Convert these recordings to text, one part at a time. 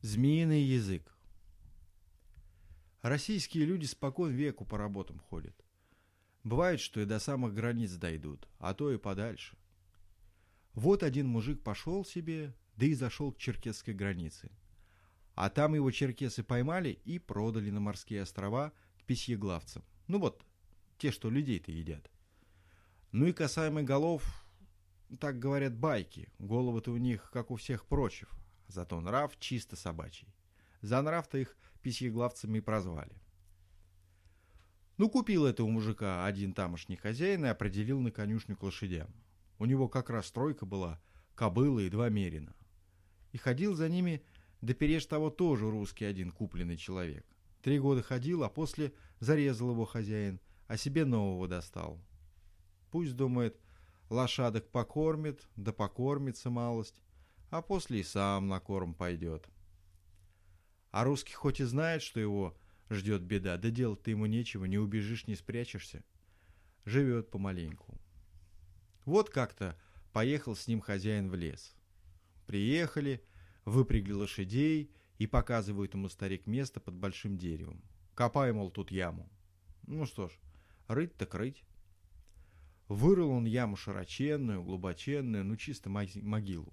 Змеиный язык. Российские люди спокон веку по работам ходят. Бывает, что и до самых границ дойдут, а то и подальше. Вот один мужик пошел себе, да и зашел к черкесской границе. А там его черкесы поймали и продали на морские острова к письеглавцам. Ну вот, те, что людей-то едят. Ну и касаемо голов, так говорят байки. Головы-то у них, как у всех прочих, зато нрав чисто собачий. За нрав-то их письеглавцами и прозвали. Ну, купил этого мужика один тамошний хозяин и определил на конюшню к лошадям. У него как раз тройка была, кобыла и два мерина. И ходил за ними, да переж того тоже русский один купленный человек. Три года ходил, а после зарезал его хозяин, а себе нового достал. Пусть, думает, лошадок покормит, да покормится малость, а после и сам на корм пойдет. А русский хоть и знает, что его ждет беда, да делать-то ему нечего, не убежишь, не спрячешься. Живет помаленьку. Вот как-то поехал с ним хозяин в лес. Приехали, выпрягли лошадей и показывают ему старик место под большим деревом. Копай, мол, тут яму. Ну что ж, рыть так рыть. Вырыл он яму широченную, глубоченную, ну чисто могилу.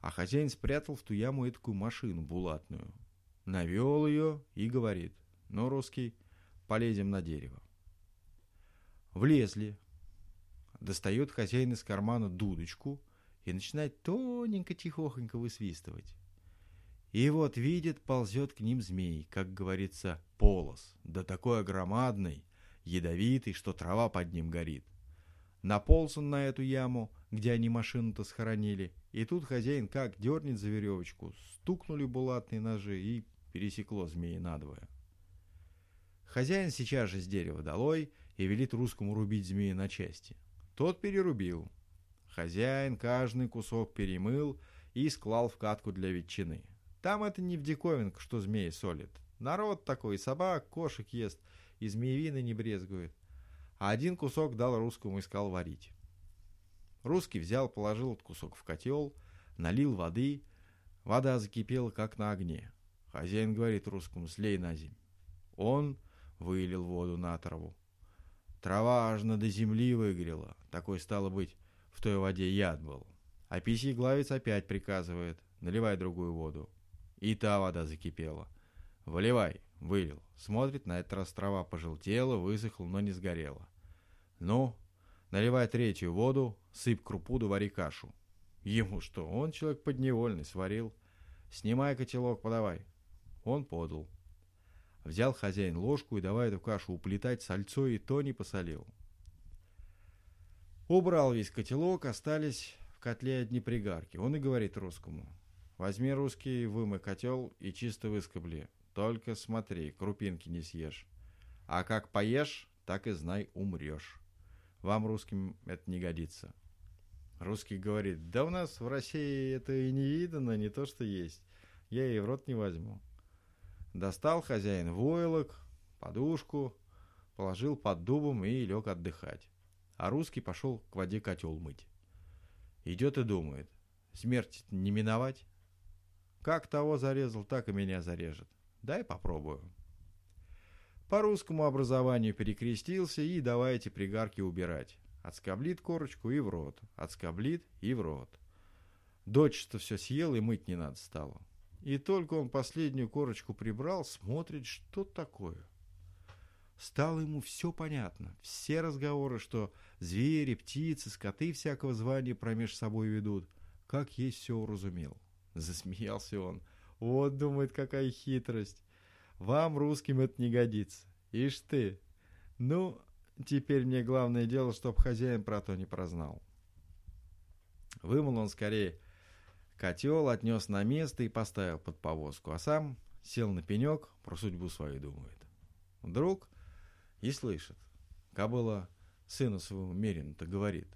А хозяин спрятал в ту яму такую машину булатную. Навел ее и говорит, ну, русский, полезем на дерево. Влезли. Достает хозяин из кармана дудочку и начинает тоненько-тихохонько высвистывать. И вот видит, ползет к ним змей, как говорится, полос, да такой огромадный, ядовитый, что трава под ним горит. Наполз он на эту яму, где они машину-то схоронили, и тут хозяин как дернет за веревочку, стукнули булатные ножи и пересекло змеи надвое. Хозяин сейчас же с дерева долой и велит русскому рубить змеи на части. Тот перерубил. Хозяин каждый кусок перемыл и склал в катку для ветчины. Там это не в диковинку, что змеи солит. Народ такой, собак, кошек ест, и змеевины не брезгует. А один кусок дал русскому и сказал варить. Русский взял, положил этот кусок в котел, налил воды. Вода закипела, как на огне. Хозяин говорит русскому, слей на земь. Он вылил воду на траву. Трава аж до земли выгорела. Такой, стало быть, в той воде яд был. А писий главец опять приказывает, наливай другую воду. И та вода закипела. Выливай, вылил. Смотрит, на этот раз трава пожелтела, высохла, но не сгорела. Ну, наливай третью воду, сыпь крупу да кашу. Ему что, он человек подневольный, сварил. Снимай котелок, подавай. Он подал. Взял хозяин ложку и давай эту кашу уплетать сальцо, и то не посолил. Убрал весь котелок, остались в котле одни пригарки. Он и говорит русскому. Возьми русский, вымой котел и чисто выскобли. Только смотри, крупинки не съешь. А как поешь, так и знай, умрешь. Вам, русским, это не годится. Русский говорит, да у нас в России это и не видано, не то что есть. Я и в рот не возьму. Достал хозяин войлок, подушку, положил под дубом и лег отдыхать. А русский пошел к воде котел мыть. Идет и думает, смерть не миновать. Как того зарезал, так и меня зарежет. Дай попробую. По русскому образованию перекрестился и давайте пригарки убирать. Отскоблит корочку и в рот, отскоблит и в рот. Дочь-то все съел и мыть не надо стало. И только он последнюю корочку прибрал, смотрит, что такое. Стало ему все понятно. Все разговоры, что звери, птицы, скоты всякого звания промеж собой ведут, как есть все уразумел. Засмеялся он. Вот, думает, какая хитрость. Вам, русским, это не годится. Ишь ты. Ну, теперь мне главное дело, чтоб хозяин про то не прознал. Вымыл он скорее Котел отнес на место и поставил под повозку, а сам сел на пенек, про судьбу свою думает. Вдруг и слышит. Кобыла сыну своему Мерину-то говорит.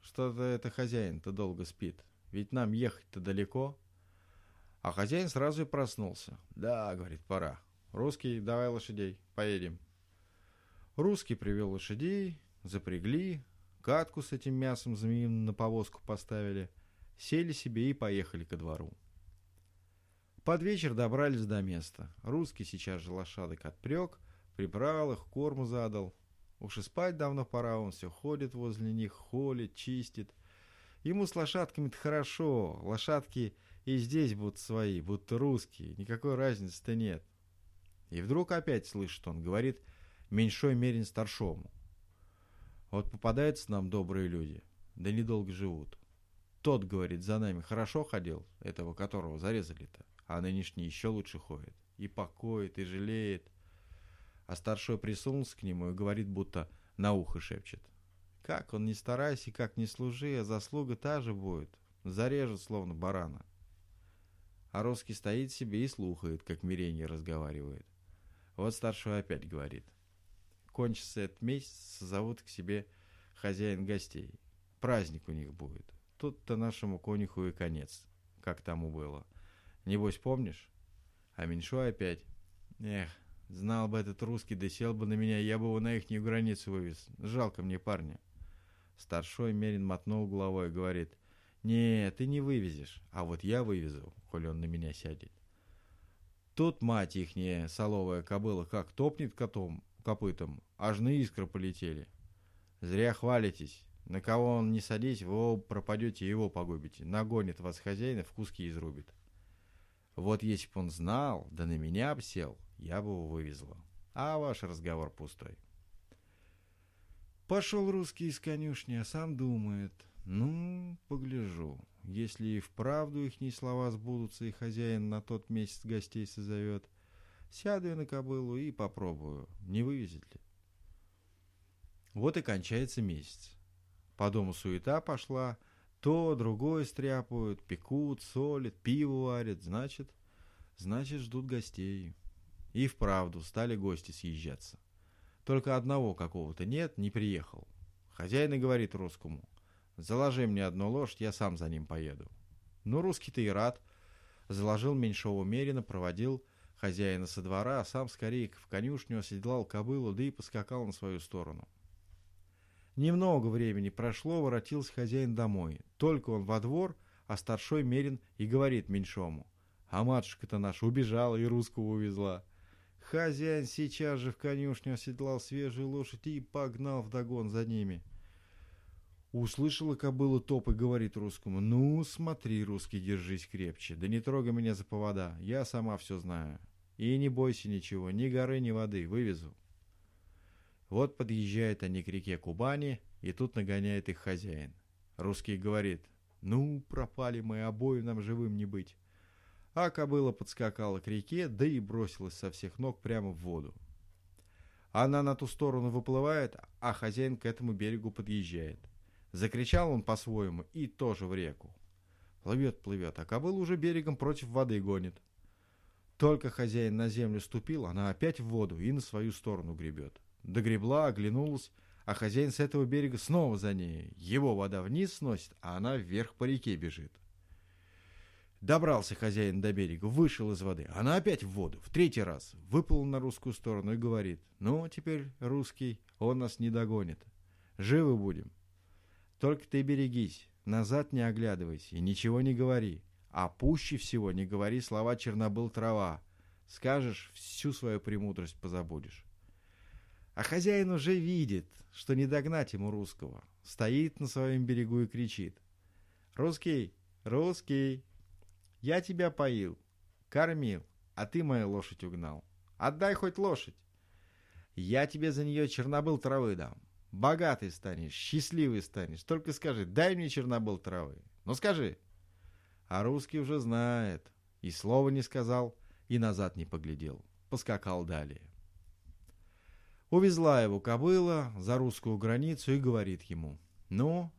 Что-то это хозяин-то долго спит. Ведь нам ехать-то далеко. А хозяин сразу и проснулся. Да, говорит, пора. Русский, давай лошадей, поедем. Русский привел лошадей, запрягли, катку с этим мясом змеиным на повозку поставили – сели себе и поехали ко двору. Под вечер добрались до места. Русский сейчас же лошадок отпрек, прибрал их, корму задал. Уж и спать давно пора, он все ходит возле них, холит, чистит. Ему с лошадками-то хорошо, лошадки и здесь будут свои, будто русские, никакой разницы-то нет. И вдруг опять слышит он, говорит меньшой мерин старшому. Вот попадаются нам добрые люди, да недолго живут. Тот, говорит, за нами хорошо ходил, этого которого зарезали-то, а нынешний еще лучше ходит. И покоит, и жалеет. А старшой присунулся к нему и говорит, будто на ухо шепчет. Как он не старайся, как не служи, а заслуга та же будет. Зарежет, словно барана. А русский стоит себе и слухает, как Миренья разговаривает. Вот старший опять говорит. Кончится этот месяц, зовут к себе хозяин гостей. Праздник у них будет. Тут-то нашему конюху и конец, как тому было. Небось, помнишь? А меньшой опять. Эх, знал бы этот русский, да бы на меня, я бы его на ихнюю границу вывез. Жалко мне парня. Старшой Мерин мотнул головой и говорит. Не, ты не вывезешь, а вот я вывезу, коли он на меня сядет. Тут мать ихняя соловая кобыла как топнет котом, копытом, аж на искры полетели. Зря хвалитесь. На кого он не садись, вы пропадете его погубите. Нагонит вас хозяина, в куски изрубит. Вот если бы он знал, да на меня б сел, я бы его вывезла. А ваш разговор пустой. Пошел русский из конюшни, а сам думает, ну, погляжу. Если и вправду ихние слова сбудутся, и хозяин на тот месяц гостей созовет, сяду я на кобылу и попробую, не вывезет ли. Вот и кончается месяц. По дому суета пошла, то, другое стряпают, пекут, солят, пиво варят, значит, значит, ждут гостей. И вправду стали гости съезжаться. Только одного какого-то нет, не приехал. Хозяин и говорит русскому, заложи мне одну лошадь, я сам за ним поеду. Ну, русский-то и рад. Заложил меньшого мерина, проводил хозяина со двора, а сам скорее в конюшню оседлал кобылу, да и поскакал на свою сторону. Немного времени прошло, воротился хозяин домой. Только он во двор, а старшой мерин и говорит меньшому. А матушка-то наша убежала и русского увезла. Хозяин сейчас же в конюшню оседлал свежую лошадь и погнал вдогон за ними. Услышала кобыла топ и говорит русскому, «Ну, смотри, русский, держись крепче, да не трогай меня за повода, я сама все знаю. И не бойся ничего, ни горы, ни воды, вывезу». Вот подъезжают они к реке Кубани, и тут нагоняет их хозяин. Русский говорит, «Ну, пропали мы, обоим нам живым не быть». А кобыла подскакала к реке, да и бросилась со всех ног прямо в воду. Она на ту сторону выплывает, а хозяин к этому берегу подъезжает. Закричал он по-своему и тоже в реку. Плывет, плывет, а кобыла уже берегом против воды гонит. Только хозяин на землю ступил, она опять в воду и на свою сторону гребет. Догребла, оглянулась, а хозяин с этого берега снова за ней. Его вода вниз сносит, а она вверх по реке бежит. Добрался хозяин до берега, вышел из воды. Она опять в воду, в третий раз. Выплыл на русскую сторону и говорит, ну, теперь русский, он нас не догонит. Живы будем. Только ты берегись, назад не оглядывайся и ничего не говори. А пуще всего не говори слова «чернобыл трава». Скажешь, всю свою премудрость позабудешь. А хозяин уже видит, что не догнать ему русского. Стоит на своем берегу и кричит. «Русский! Русский! Я тебя поил, кормил, а ты мою лошадь угнал. Отдай хоть лошадь. Я тебе за нее чернобыл травы дам. Богатый станешь, счастливый станешь. Только скажи, дай мне чернобыл травы. Ну скажи. А русский уже знает. И слова не сказал, и назад не поглядел. Поскакал далее. Увезла его кобыла за русскую границу и говорит ему. Ну,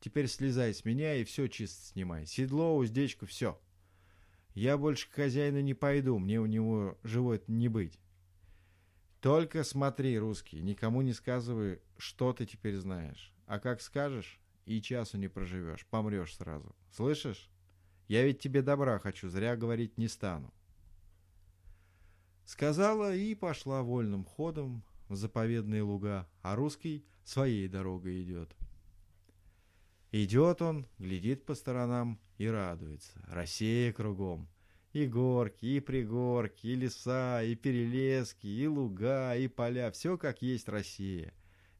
теперь слезай с меня и все чисто снимай. Седло, уздечку, все. Я больше к хозяину не пойду, мне у него живой не быть. Только смотри, русский, никому не сказывай, что ты теперь знаешь. А как скажешь, и часу не проживешь, помрешь сразу. Слышишь? Я ведь тебе добра хочу, зря говорить не стану. Сказала и пошла вольным ходом в заповедные луга, а русский своей дорогой идет. Идет он, глядит по сторонам и радуется. Россия кругом. И горки, и пригорки, и леса, и перелески, и луга, и поля. Все как есть Россия.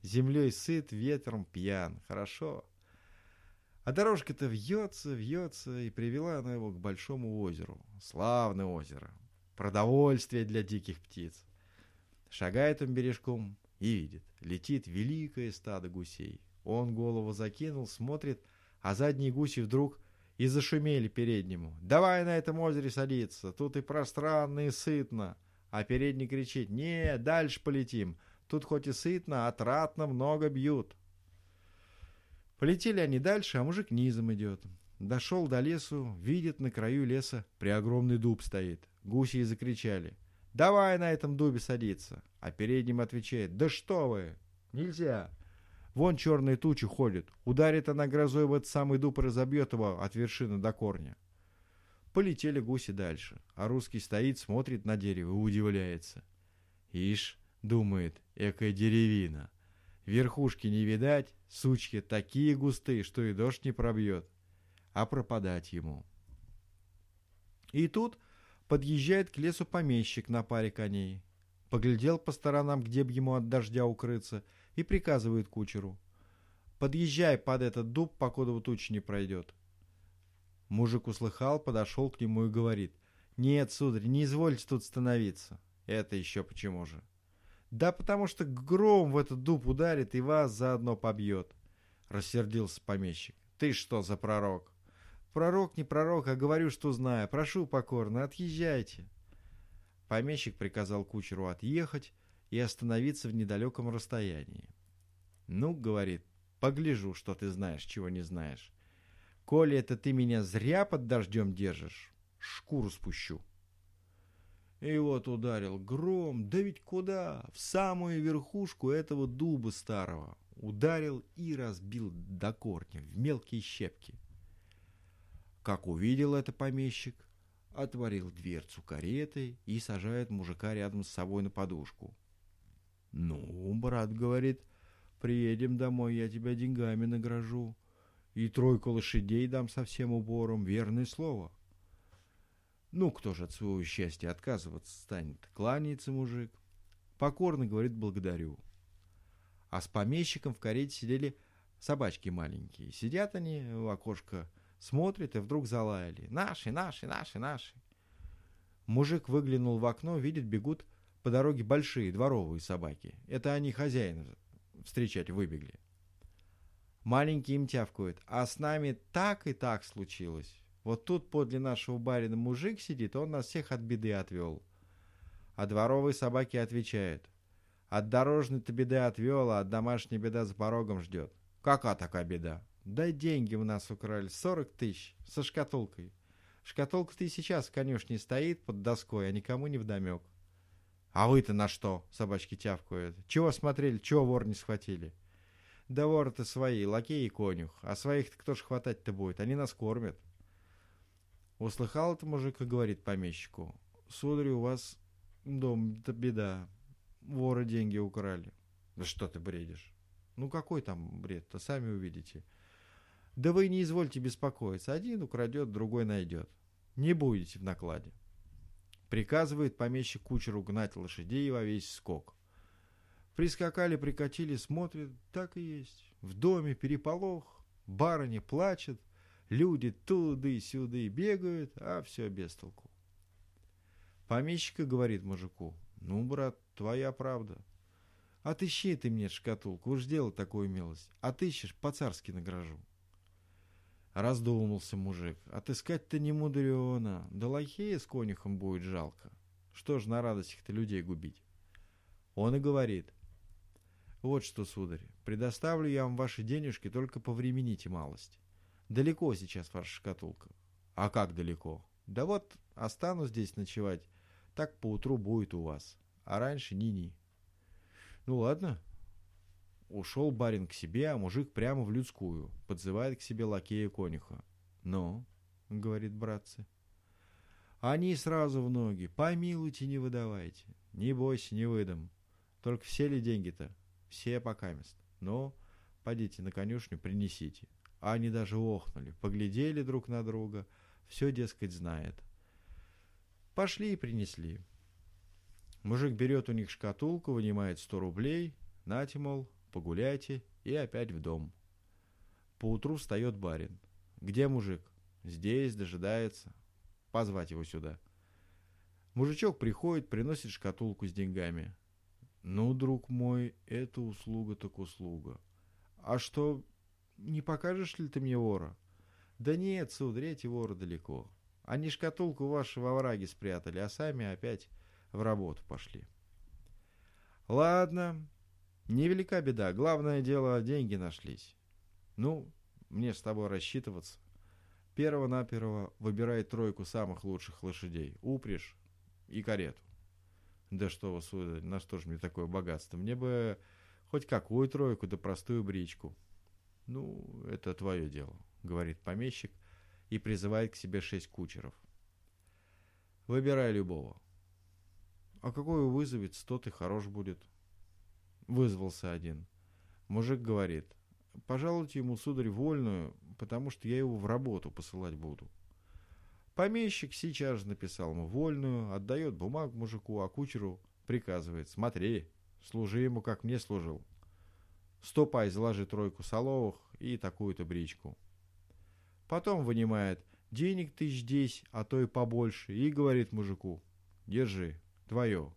Землей сыт, ветром пьян. Хорошо. А дорожка-то вьется, вьется, и привела она его к большому озеру. Славное озеро. Продовольствие для диких птиц. Шагает он бережком и видит. Летит великое стадо гусей. Он голову закинул, смотрит, а задние гуси вдруг и зашумели переднему. «Давай на этом озере садиться, тут и пространно, и сытно». А передний кричит «Не, дальше полетим, тут хоть и сытно, а тратно много бьют». Полетели они дальше, а мужик низом идет. Дошел до лесу, видит на краю леса преогромный дуб стоит. Гуси и закричали «Давай на этом дубе садиться». А передним отвечает «Да что вы, нельзя». Вон черные тучи ходят. Ударит она грозой в этот самый дуб и разобьет его от вершины до корня. Полетели гуси дальше, а русский стоит, смотрит на дерево и удивляется. Ишь, думает, экая деревина. Верхушки не видать, сучки такие густые, что и дождь не пробьет. А пропадать ему. И тут подъезжает к лесу помещик на паре коней. Поглядел по сторонам, где б ему от дождя укрыться — и приказывает кучеру. «Подъезжай под этот дуб, покуда туча не пройдет». Мужик услыхал, подошел к нему и говорит. «Нет, сударь, не извольте тут становиться». «Это еще почему же?» «Да потому что гром в этот дуб ударит и вас заодно побьет», — рассердился помещик. «Ты что за пророк?» «Пророк не пророк, а говорю, что знаю. Прошу покорно, отъезжайте». Помещик приказал кучеру отъехать, и остановиться в недалеком расстоянии. «Ну, — говорит, — погляжу, что ты знаешь, чего не знаешь. Коли это ты меня зря под дождем держишь, шкуру спущу». И вот ударил гром, да ведь куда? В самую верхушку этого дуба старого. Ударил и разбил до корня, в мелкие щепки. Как увидел это помещик, отворил дверцу кареты и сажает мужика рядом с собой на подушку. «Ну, брат, — говорит, — приедем домой, я тебя деньгами награжу. И тройку лошадей дам со всем убором, верное слово». Ну, кто же от своего счастья отказываться станет? Кланяется мужик. Покорно говорит «благодарю». А с помещиком в карете сидели собачки маленькие. Сидят они в окошко, смотрят и вдруг залаяли. «Наши, наши, наши, наши!» Мужик выглянул в окно, видит, бегут по дороге большие дворовые собаки. Это они хозяина встречать выбегли. Маленький им тявкают, а с нами так и так случилось. Вот тут подле нашего барина мужик сидит, он нас всех от беды отвел. А дворовые собаки отвечают. От дорожной-то беды отвел, а от домашней беда за порогом ждет. Какая такая беда? Да деньги у нас украли, сорок тысяч, со шкатулкой. Шкатулка-то и сейчас в конюшне стоит под доской, а никому не вдомек. «А вы-то на что?» — собачки тявкают. «Чего смотрели, чего вор не схватили?» «Да воры-то свои, лакей и конюх. А своих-то кто ж хватать-то будет? Они нас кормят». Услыхал это мужик и говорит помещику. «Сударь, у вас дом-то беда. Воры деньги украли». «Да что ты бредишь?» «Ну какой там бред-то, сами увидите». «Да вы не извольте беспокоиться. Один украдет, другой найдет. Не будете в накладе». Приказывает помещик кучеру гнать лошадей во весь скок. Прискакали, прикатили, смотрят, так и есть. В доме переполох, барыня плачет, люди туды-сюды бегают, а все без толку. Помещика говорит мужику, ну, брат, твоя правда. Отыщи ты мне шкатулку, уж дело такую милость. Отыщешь, по-царски награжу. Раздумался мужик. Отыскать-то не мудрено. Да лохея с конюхом будет жалко. Что ж на радостях-то людей губить? Он и говорит. Вот что, сударь, предоставлю я вам ваши денежки, только повремените малость. Далеко сейчас ваша шкатулка. А как далеко? Да вот остану здесь ночевать. Так поутру будет у вас. А раньше ни-ни. Ну ладно, Ушел барин к себе, а мужик прямо в людскую, подзывает к себе лакея конюха. «Ну?» — говорит братцы. Они сразу в ноги. «Помилуйте, не выдавайте. Не бойся, не выдам. Только все ли деньги-то? Все покамест. Ну, пойдите на конюшню, принесите». Они даже охнули, поглядели друг на друга. Все, дескать, знает. Пошли и принесли. Мужик берет у них шкатулку, вынимает сто рублей. Нате, мол, погуляйте и опять в дом. Поутру встает барин. Где мужик? Здесь, дожидается. Позвать его сюда. Мужичок приходит, приносит шкатулку с деньгами. Ну, друг мой, это услуга так услуга. А что, не покажешь ли ты мне вора? Да нет, сударь, эти воры далеко. Они шкатулку вашу во враге спрятали, а сами опять в работу пошли. Ладно, невелика беда. Главное дело, деньги нашлись. Ну, мне с тобой рассчитываться. Перво-наперво выбирай тройку самых лучших лошадей. Упряжь и карету. Да что вы, сударь, на что же мне такое богатство? Мне бы хоть какую тройку, да простую бричку. Ну, это твое дело, говорит помещик и призывает к себе шесть кучеров. Выбирай любого. А какой вызовет, тот и хорош будет. Вызвался один. Мужик говорит, пожалуйте ему, сударь, вольную, потому что я его в работу посылать буду. Помещик сейчас же написал ему вольную, отдает бумагу мужику, а кучеру приказывает, смотри, служи ему, как мне служил. Ступай, заложи тройку соловых и такую-то бричку. Потом вынимает денег тысяч десять, а то и побольше, и говорит мужику, держи, твое.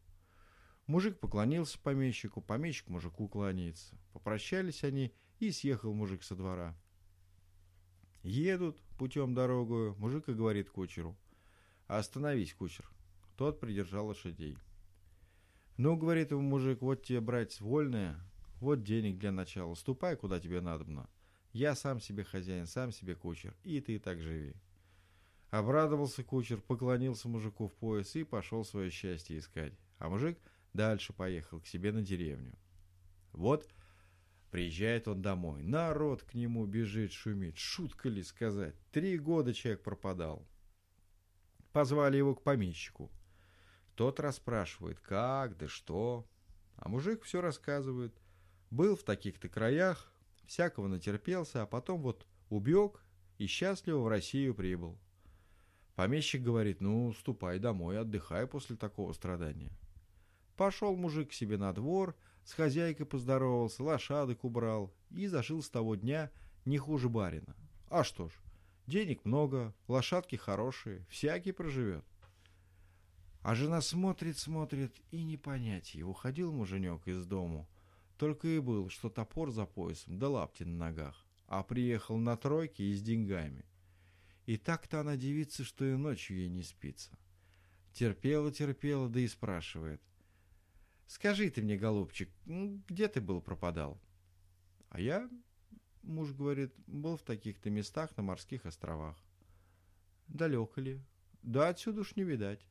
Мужик поклонился помещику, помещик мужику кланяется. Попрощались они, и съехал мужик со двора. Едут путем дорогу, мужик и говорит кучеру. Остановись, кучер. Тот придержал лошадей. Ну, говорит ему мужик, вот тебе, братец, вольная, вот денег для начала, ступай, куда тебе надобно. Я сам себе хозяин, сам себе кучер, и ты так живи. Обрадовался кучер, поклонился мужику в пояс и пошел свое счастье искать. А мужик дальше поехал к себе на деревню. Вот приезжает он домой. Народ к нему бежит, шумит. Шутка ли сказать? Три года человек пропадал. Позвали его к помещику. Тот расспрашивает, как, да что. А мужик все рассказывает. Был в таких-то краях, всякого натерпелся, а потом вот убег и счастливо в Россию прибыл. Помещик говорит, ну, ступай домой, отдыхай после такого страдания. Пошел мужик к себе на двор, с хозяйкой поздоровался, лошадок убрал и зажил с того дня не хуже барина. А что ж, денег много, лошадки хорошие, всякий проживет. А жена смотрит, смотрит и не понять. Уходил муженек из дому, только и был, что топор за поясом да лапти на ногах, а приехал на тройке и с деньгами – и так-то она девица, что и ночью ей не спится. Терпела, терпела, да и спрашивает. «Скажи ты мне, голубчик, где ты был пропадал?» «А я, муж говорит, был в таких-то местах на морских островах». «Далеко ли?» «Да отсюда уж не видать».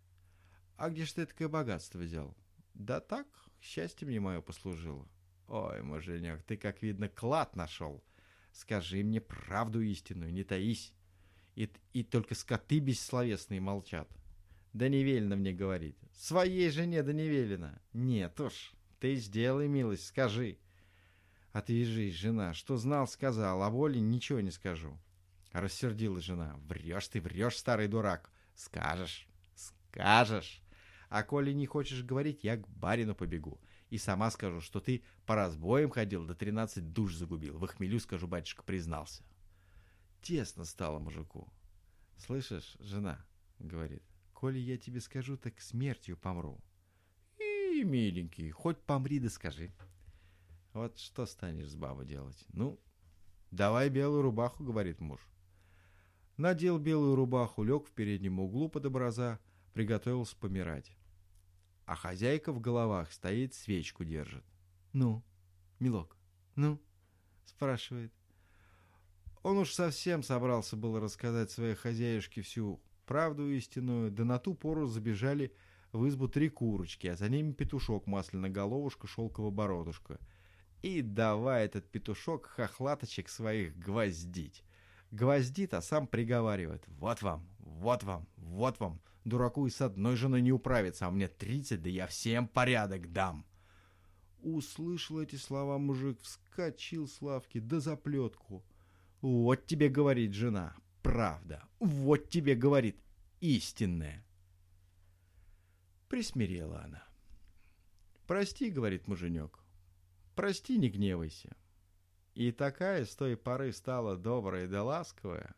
«А где ж ты такое богатство взял?» «Да так, счастье мне мое послужило». «Ой, муженек, ты, как видно, клад нашел. Скажи мне правду истинную, не таись» и, и только скоты бессловесные молчат. Да не велено мне говорить. Своей жене да не велено. Нет уж, ты сделай милость, скажи. Отвяжись, жена, что знал, сказал, а воли ничего не скажу. Рассердилась жена. Врешь ты, врешь, старый дурак. Скажешь, скажешь. А коли не хочешь говорить, я к барину побегу. И сама скажу, что ты по разбоям ходил, да тринадцать душ загубил. В хмелю, скажу, батюшка, признался тесно стало мужику. «Слышишь, жена?» — говорит. «Коли я тебе скажу, так смертью помру». «И, миленький, хоть помри да скажи». «Вот что станешь с бабой делать?» «Ну, давай белую рубаху», — говорит муж. Надел белую рубаху, лег в переднем углу под образа, приготовился помирать. А хозяйка в головах стоит, свечку держит. «Ну, милок, ну?» — спрашивает. Он уж совсем собрался было рассказать своей хозяюшке всю правду истинную, да на ту пору забежали в избу три курочки, а за ними петушок масляно-головушка, шелково-бородушка. И давай этот петушок хохлаточек своих гвоздить. Гвоздит, а сам приговаривает. Вот вам, вот вам, вот вам. Дураку и с одной женой не управиться, а мне тридцать, да я всем порядок дам. Услышал эти слова мужик, вскочил с лавки, да заплетку. Вот тебе говорит жена, правда. Вот тебе говорит истинная. Присмирела она. «Прости», — говорит муженек, — «прости, не гневайся». И такая с той поры стала добрая да ласковая.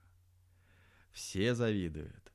Все завидуют.